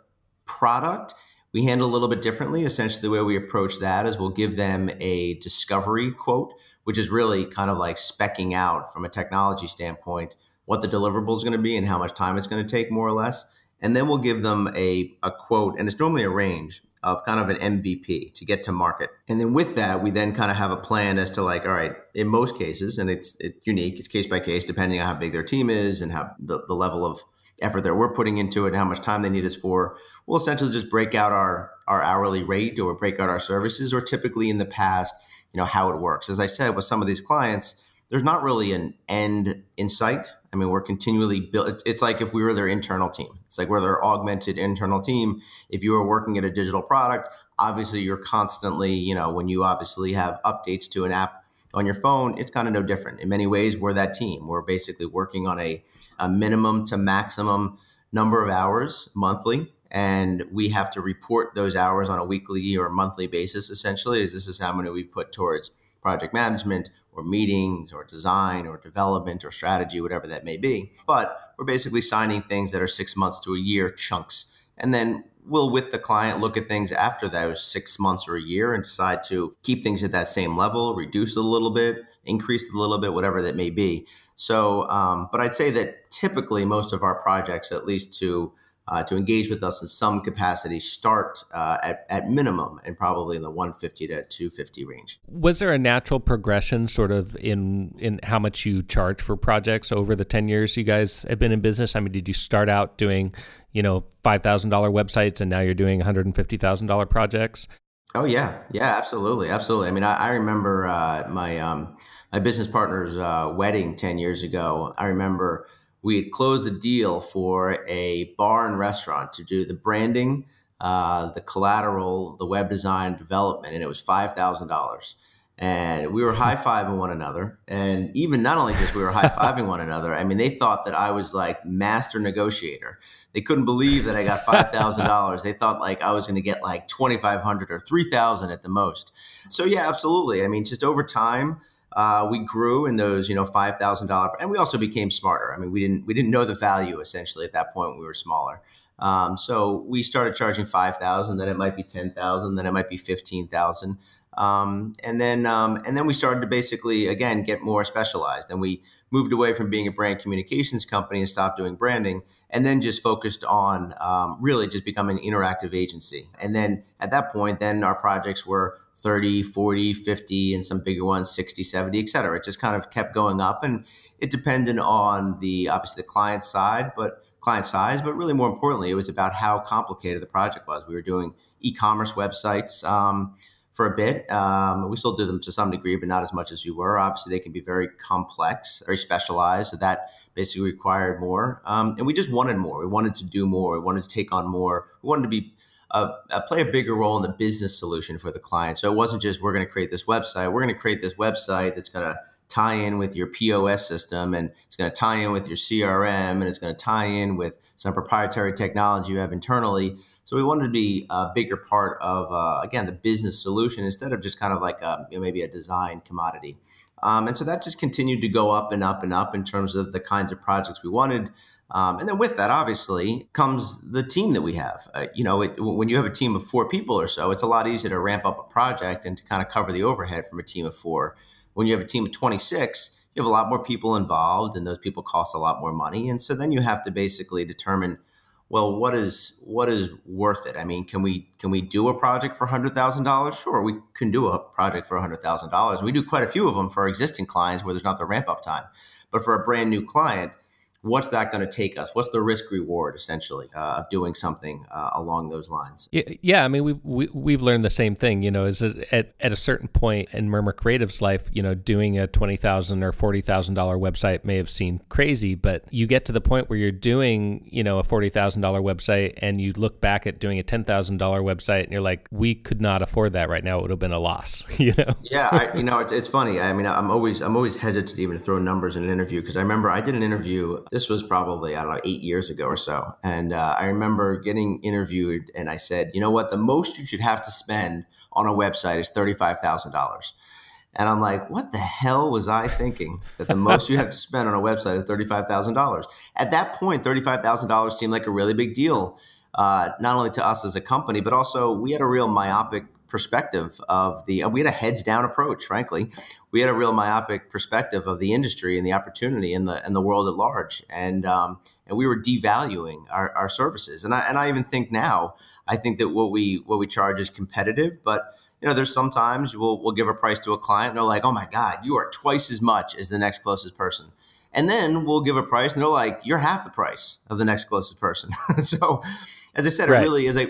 product, we handle a little bit differently. Essentially, the way we approach that is we'll give them a discovery quote which is really kind of like specking out from a technology standpoint what the deliverable is going to be and how much time it's going to take, more or less. And then we'll give them a, a quote, and it's normally a range of kind of an MVP to get to market. And then with that, we then kind of have a plan as to like, all right, in most cases, and it's, it's unique, it's case by case, depending on how big their team is and how the, the level of effort that we're putting into it and how much time they need us for. We'll essentially just break out our, our hourly rate or break out our services, or typically in the past, you know how it works. As I said, with some of these clients, there's not really an end in sight. I mean, we're continually built. It's like if we were their internal team. It's like we're their augmented internal team. If you are working at a digital product, obviously you're constantly, you know, when you obviously have updates to an app on your phone, it's kind of no different. In many ways, we're that team. We're basically working on a, a minimum to maximum number of hours monthly and we have to report those hours on a weekly or monthly basis essentially is this is how many we've put towards project management or meetings or design or development or strategy whatever that may be but we're basically signing things that are six months to a year chunks and then we'll with the client look at things after those six months or a year and decide to keep things at that same level, reduce it a little bit, increase it a little bit, whatever that may be. So, um, but I'd say that typically most of our projects, at least to uh, to engage with us in some capacity start uh, at, at minimum and probably in the 150 to 250 range. Was there a natural progression sort of in in how much you charge for projects over the 10 years you guys have been in business? I mean, did you start out doing, you know, $5,000 websites and now you're doing $150,000 projects? Oh yeah, yeah, absolutely, absolutely. I mean, I, I remember uh, my um, my business partner's uh, wedding ten years ago. I remember we had closed a deal for a bar and restaurant to do the branding, uh, the collateral, the web design development, and it was five thousand dollars. And we were high fiving one another, and even not only just we were high fiving one another. I mean, they thought that I was like master negotiator. They couldn't believe that I got five thousand dollars. They thought like I was going to get like twenty five hundred or three thousand at the most. So yeah, absolutely. I mean, just over time uh, we grew in those you know five thousand dollar, and we also became smarter. I mean, we didn't we didn't know the value essentially at that point when we were smaller. Um, so we started charging five thousand, then it might be ten thousand, then it might be fifteen thousand. Um, and then um, and then we started to basically again get more specialized. And we moved away from being a brand communications company and stopped doing branding, and then just focused on um, really just becoming an interactive agency. And then at that point, then our projects were 30, 40, 50, and some bigger ones, 60, 70, et cetera. It just kind of kept going up. And it depended on the obviously the client side, but client size, but really more importantly, it was about how complicated the project was. We were doing e-commerce websites um, for a bit. Um, we still do them to some degree, but not as much as we were. Obviously, they can be very complex, very specialized. So that basically required more. Um, and we just wanted more. We wanted to do more. We wanted to take on more. We wanted to be play a bigger role in the business solution for the client. So it wasn't just we're going to create this website. We're going to create this website that's going to tie in with your POS system and it's going to tie in with your CRM and it's going to tie in with some proprietary technology you have internally. So we wanted to be a bigger part of, uh, again, the business solution instead of just kind of like a, you know, maybe a design commodity. Um, and so that just continued to go up and up and up in terms of the kinds of projects we wanted. Um, and then with that, obviously, comes the team that we have. Uh, you know, it, when you have a team of four people or so, it's a lot easier to ramp up a project and to kind of cover the overhead from a team of four. When you have a team of 26, you have a lot more people involved, and those people cost a lot more money. And so then you have to basically determine, well, what is what is worth it? I mean, can we can we do a project for hundred thousand dollars? Sure, we can do a project for hundred thousand dollars. We do quite a few of them for existing clients where there's not the ramp up time, but for a brand new client what's that going to take us? What's the risk reward essentially uh, of doing something uh, along those lines? Yeah, yeah. I mean, we, we we've learned the same thing. You know, is at at a certain point in Murmur Creative's life, you know, doing a twenty thousand or forty thousand dollar website may have seemed crazy, but you get to the point where you're doing, you know, a forty thousand dollar website, and you look back at doing a ten thousand dollar website, and you're like, we could not afford that right now. It would have been a loss. You know? yeah, I, you know, it's, it's funny. I mean, I'm always I'm always hesitant even to throw numbers in an interview because I remember I did an interview this was probably, I don't know, eight years ago or so. And uh, I remember getting interviewed and I said, you know what? The most you should have to spend on a website is $35,000. And I'm like, what the hell was I thinking that the most you have to spend on a website is $35,000? At that point, $35,000 seemed like a really big deal, uh, not only to us as a company, but also we had a real myopic perspective of the we had a heads down approach frankly. We had a real myopic perspective of the industry and the opportunity and the and the world at large. And um, and we were devaluing our, our services. And I and I even think now I think that what we what we charge is competitive. But you know there's sometimes we'll we'll give a price to a client and they're like oh my god you are twice as much as the next closest person. And then we'll give a price and they're like you're half the price of the next closest person. So as I said, right. it really, as I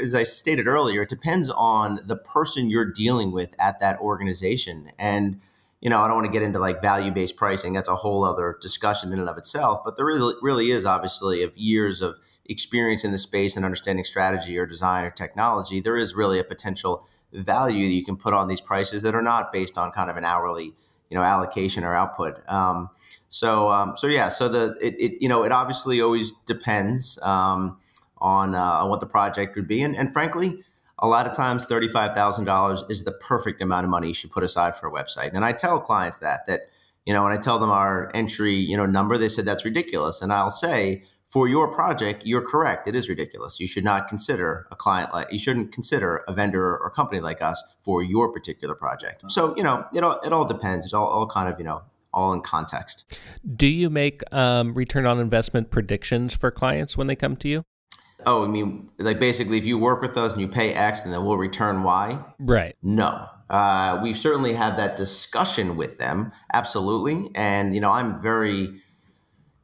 as I stated earlier, it depends on the person you're dealing with at that organization. And you know, I don't want to get into like value based pricing. That's a whole other discussion in and of itself. But there really, really is obviously of years of experience in the space and understanding strategy or design or technology. There is really a potential value that you can put on these prices that are not based on kind of an hourly you know allocation or output um, so um, so yeah so the it, it, you know it obviously always depends um, on, uh, on what the project would be. And, and frankly, a lot of times $35,000 is the perfect amount of money you should put aside for a website. And I tell clients that, that, you know, when I tell them our entry, you know, number, they said that's ridiculous. And I'll say, for your project, you're correct. It is ridiculous. You should not consider a client like you shouldn't consider a vendor or company like us for your particular project. So you know, it all it all depends. It all, all kind of you know all in context. Do you make um, return on investment predictions for clients when they come to you? Oh, I mean, like basically, if you work with us and you pay X, and then we'll return Y. Right. No, uh, we certainly have that discussion with them, absolutely. And you know, I'm very,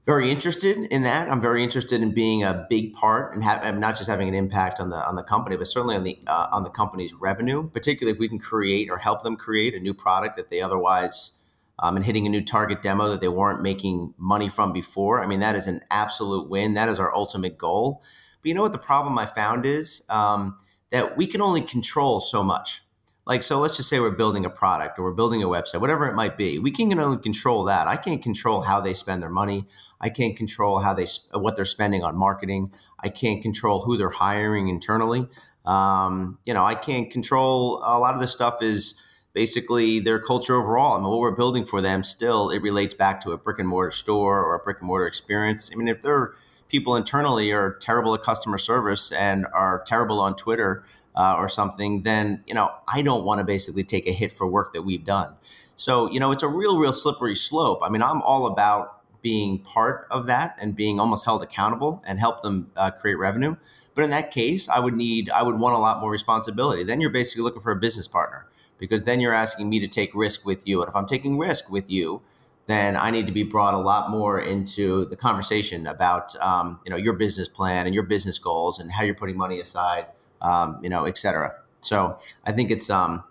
very interested in that. I'm very interested in being a big part and have, not just having an impact on the on the company, but certainly on the uh, on the company's revenue. Particularly if we can create or help them create a new product that they otherwise. Um, and hitting a new target demo that they weren't making money from before. I mean, that is an absolute win. That is our ultimate goal. But you know what the problem I found is um, that we can only control so much. Like, so let's just say we're building a product or we're building a website, whatever it might be. We can only control that. I can't control how they spend their money. I can't control how they what they're spending on marketing. I can't control who they're hiring internally. Um, you know, I can't control a lot of this stuff. Is basically their culture overall. I mean, what we're building for them still it relates back to a brick and mortar store or a brick and mortar experience. I mean, if they're people internally are terrible at customer service and are terrible on Twitter uh, or something, then you know I don't want to basically take a hit for work that we've done. So you know it's a real, real slippery slope. I mean, I'm all about being part of that and being almost held accountable and help them uh, create revenue. But in that case, I would need, I would want a lot more responsibility. Then you're basically looking for a business partner because then you're asking me to take risk with you. And if I'm taking risk with you, then I need to be brought a lot more into the conversation about um, you know your business plan and your business goals and how you're putting money aside, um, you know, et cetera. So I think it's um,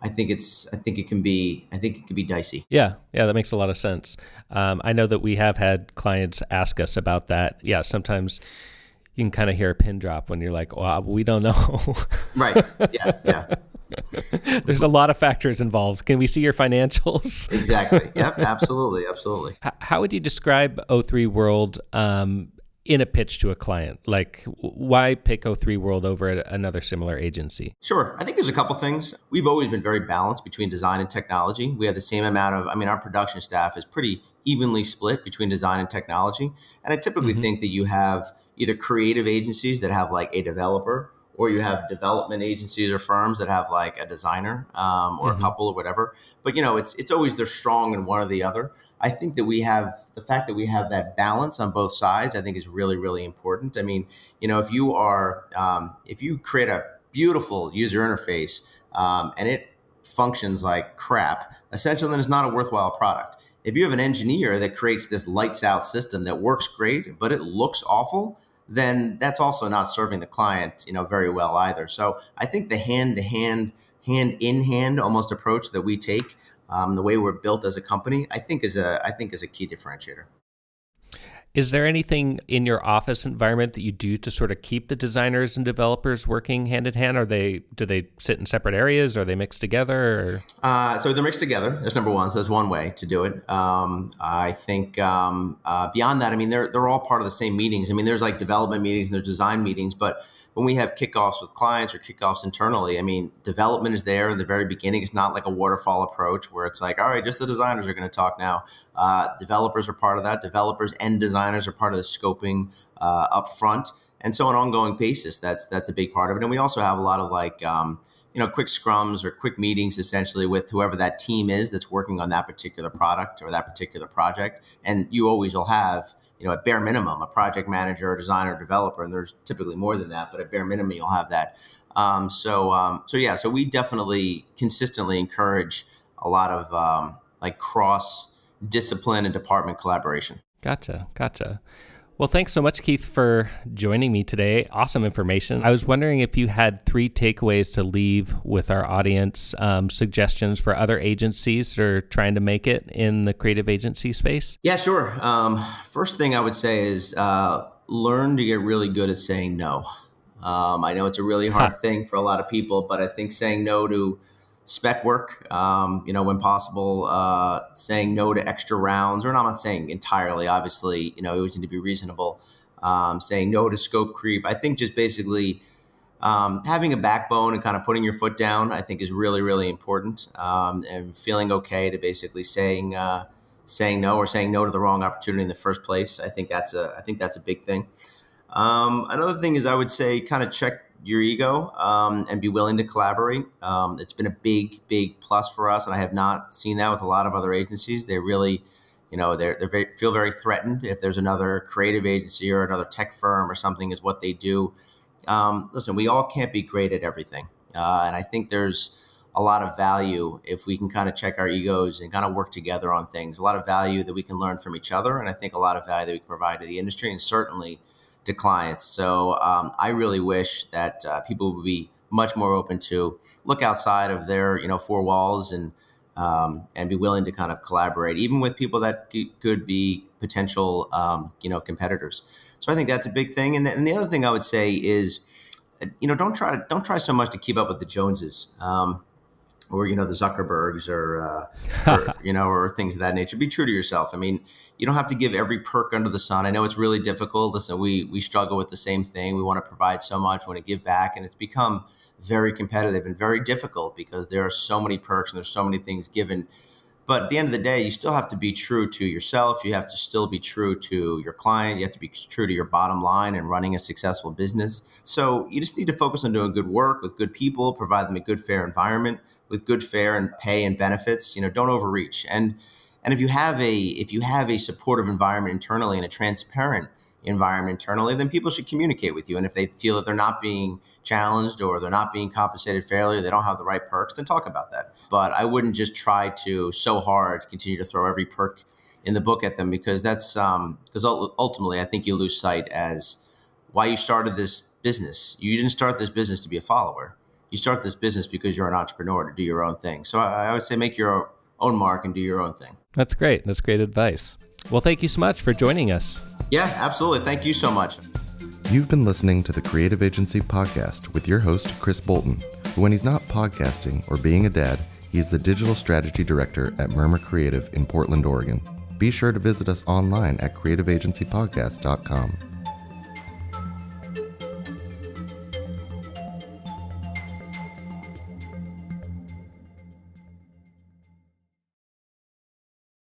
I think it's I think it can be I think it can be dicey. Yeah, yeah, that makes a lot of sense. Um, I know that we have had clients ask us about that. Yeah, sometimes you can kind of hear a pin drop when you're like, "Well, we don't know." right. Yeah. Yeah. There's a lot of factors involved. Can we see your financials? exactly. Yep. Absolutely. Absolutely. How would you describe O3 World um, in a pitch to a client? Like, why pick O3 World over another similar agency? Sure. I think there's a couple things. We've always been very balanced between design and technology. We have the same amount of, I mean, our production staff is pretty evenly split between design and technology. And I typically mm-hmm. think that you have either creative agencies that have like a developer or you have development agencies or firms that have like a designer um, or mm-hmm. a couple or whatever. But you know, it's it's always they're strong in one or the other. I think that we have the fact that we have that balance on both sides. I think is really really important. I mean, you know, if you are um, if you create a beautiful user interface um, and it functions like crap, essentially, then it's not a worthwhile product. If you have an engineer that creates this lights out system that works great, but it looks awful, then that's also not serving the client, you know, very well either. So I think the hand to hand, hand in hand almost approach that we take, um, the way we're built as a company, I think is a I think is a key differentiator. Is there anything in your office environment that you do to sort of keep the designers and developers working hand in hand? Are they do they sit in separate areas? Are they mixed together? Uh, so they're mixed together. That's number one. So that's one way to do it. Um, I think um, uh, beyond that, I mean, they're they're all part of the same meetings. I mean, there's like development meetings and there's design meetings, but when we have kickoffs with clients or kickoffs internally, I mean, development is there in the very beginning. It's not like a waterfall approach where it's like, all right, just the designers are going to talk now. Uh, developers are part of that. Developers and designers are part of the scoping uh, up front. And so on an ongoing basis, that's that's a big part of it. And we also have a lot of like, um, you know, quick scrums or quick meetings essentially with whoever that team is that's working on that particular product or that particular project. And you always will have, you know, at bare minimum, a project manager, a designer, developer, and there's typically more than that, but at bare minimum, you'll have that. Um, so, um, so yeah, so we definitely consistently encourage a lot of um, like cross discipline and department collaboration. Gotcha, gotcha. Well, thanks so much, Keith, for joining me today. Awesome information. I was wondering if you had three takeaways to leave with our audience, um, suggestions for other agencies that are trying to make it in the creative agency space. Yeah, sure. Um, first thing I would say is uh, learn to get really good at saying no. Um, I know it's a really hard thing for a lot of people, but I think saying no to spec work, um, you know, when possible, uh, saying no to extra rounds, or I'm not saying entirely, obviously, you know, you always need to be reasonable, um, saying no to scope creep. I think just basically um, having a backbone and kind of putting your foot down, I think is really, really important. Um, and feeling okay to basically saying, uh, saying no or saying no to the wrong opportunity in the first place. I think that's a I think that's a big thing. Um, another thing is I would say kind of check your ego um, and be willing to collaborate. Um, it's been a big, big plus for us, and I have not seen that with a lot of other agencies. They really, you know, they they feel very threatened if there's another creative agency or another tech firm or something is what they do. Um, listen, we all can't be great at everything, uh, and I think there's a lot of value if we can kind of check our egos and kind of work together on things. A lot of value that we can learn from each other, and I think a lot of value that we can provide to the industry, and certainly to clients. So um, I really wish that uh, people would be much more open to look outside of their you know four walls and um, and be willing to kind of collaborate, even with people that could be potential um, you know competitors. So I think that's a big thing. And, and, the other thing I would say is, you know, don't try to don't try so much to keep up with the Joneses. Um, or you know the Zuckerbergs or, uh, or, you know or things of that nature. Be true to yourself. I mean, you don't have to give every perk under the sun. I know it's really difficult. Listen, we we struggle with the same thing. We want to provide so much, we want to give back, and it's become very competitive and very difficult because there are so many perks and there's so many things given but at the end of the day, you still have to be true to yourself. You have to still be true to your client. You have to be true to your bottom line and running a successful business. So you just need to focus on doing good work with good people, provide them a good, fair environment with good, fair and pay and benefits. You know, don't overreach. And and if you have a if you have a supportive environment internally and a transparent environment internally, then people should communicate with you. And if they feel that they're not being challenged or they're not being compensated fairly, or they don't have the right perks, then talk about that. But I wouldn't just try to so hard continue to throw every perk in the book at them because that's because um, ultimately I think you lose sight as why you started this business. You didn't start this business to be a follower. You start this business because you're an entrepreneur to do your own thing. So I, I would say make your own mark and do your own thing. That's great. That's great advice. Well, thank you so much for joining us. Yeah, absolutely. Thank you so much. You've been listening to the Creative Agency Podcast with your host, Chris Bolton, when he's not podcasting or being a dad, he's the Digital Strategy Director at Murmur Creative in Portland, Oregon. Be sure to visit us online at creativeagencypodcast.com.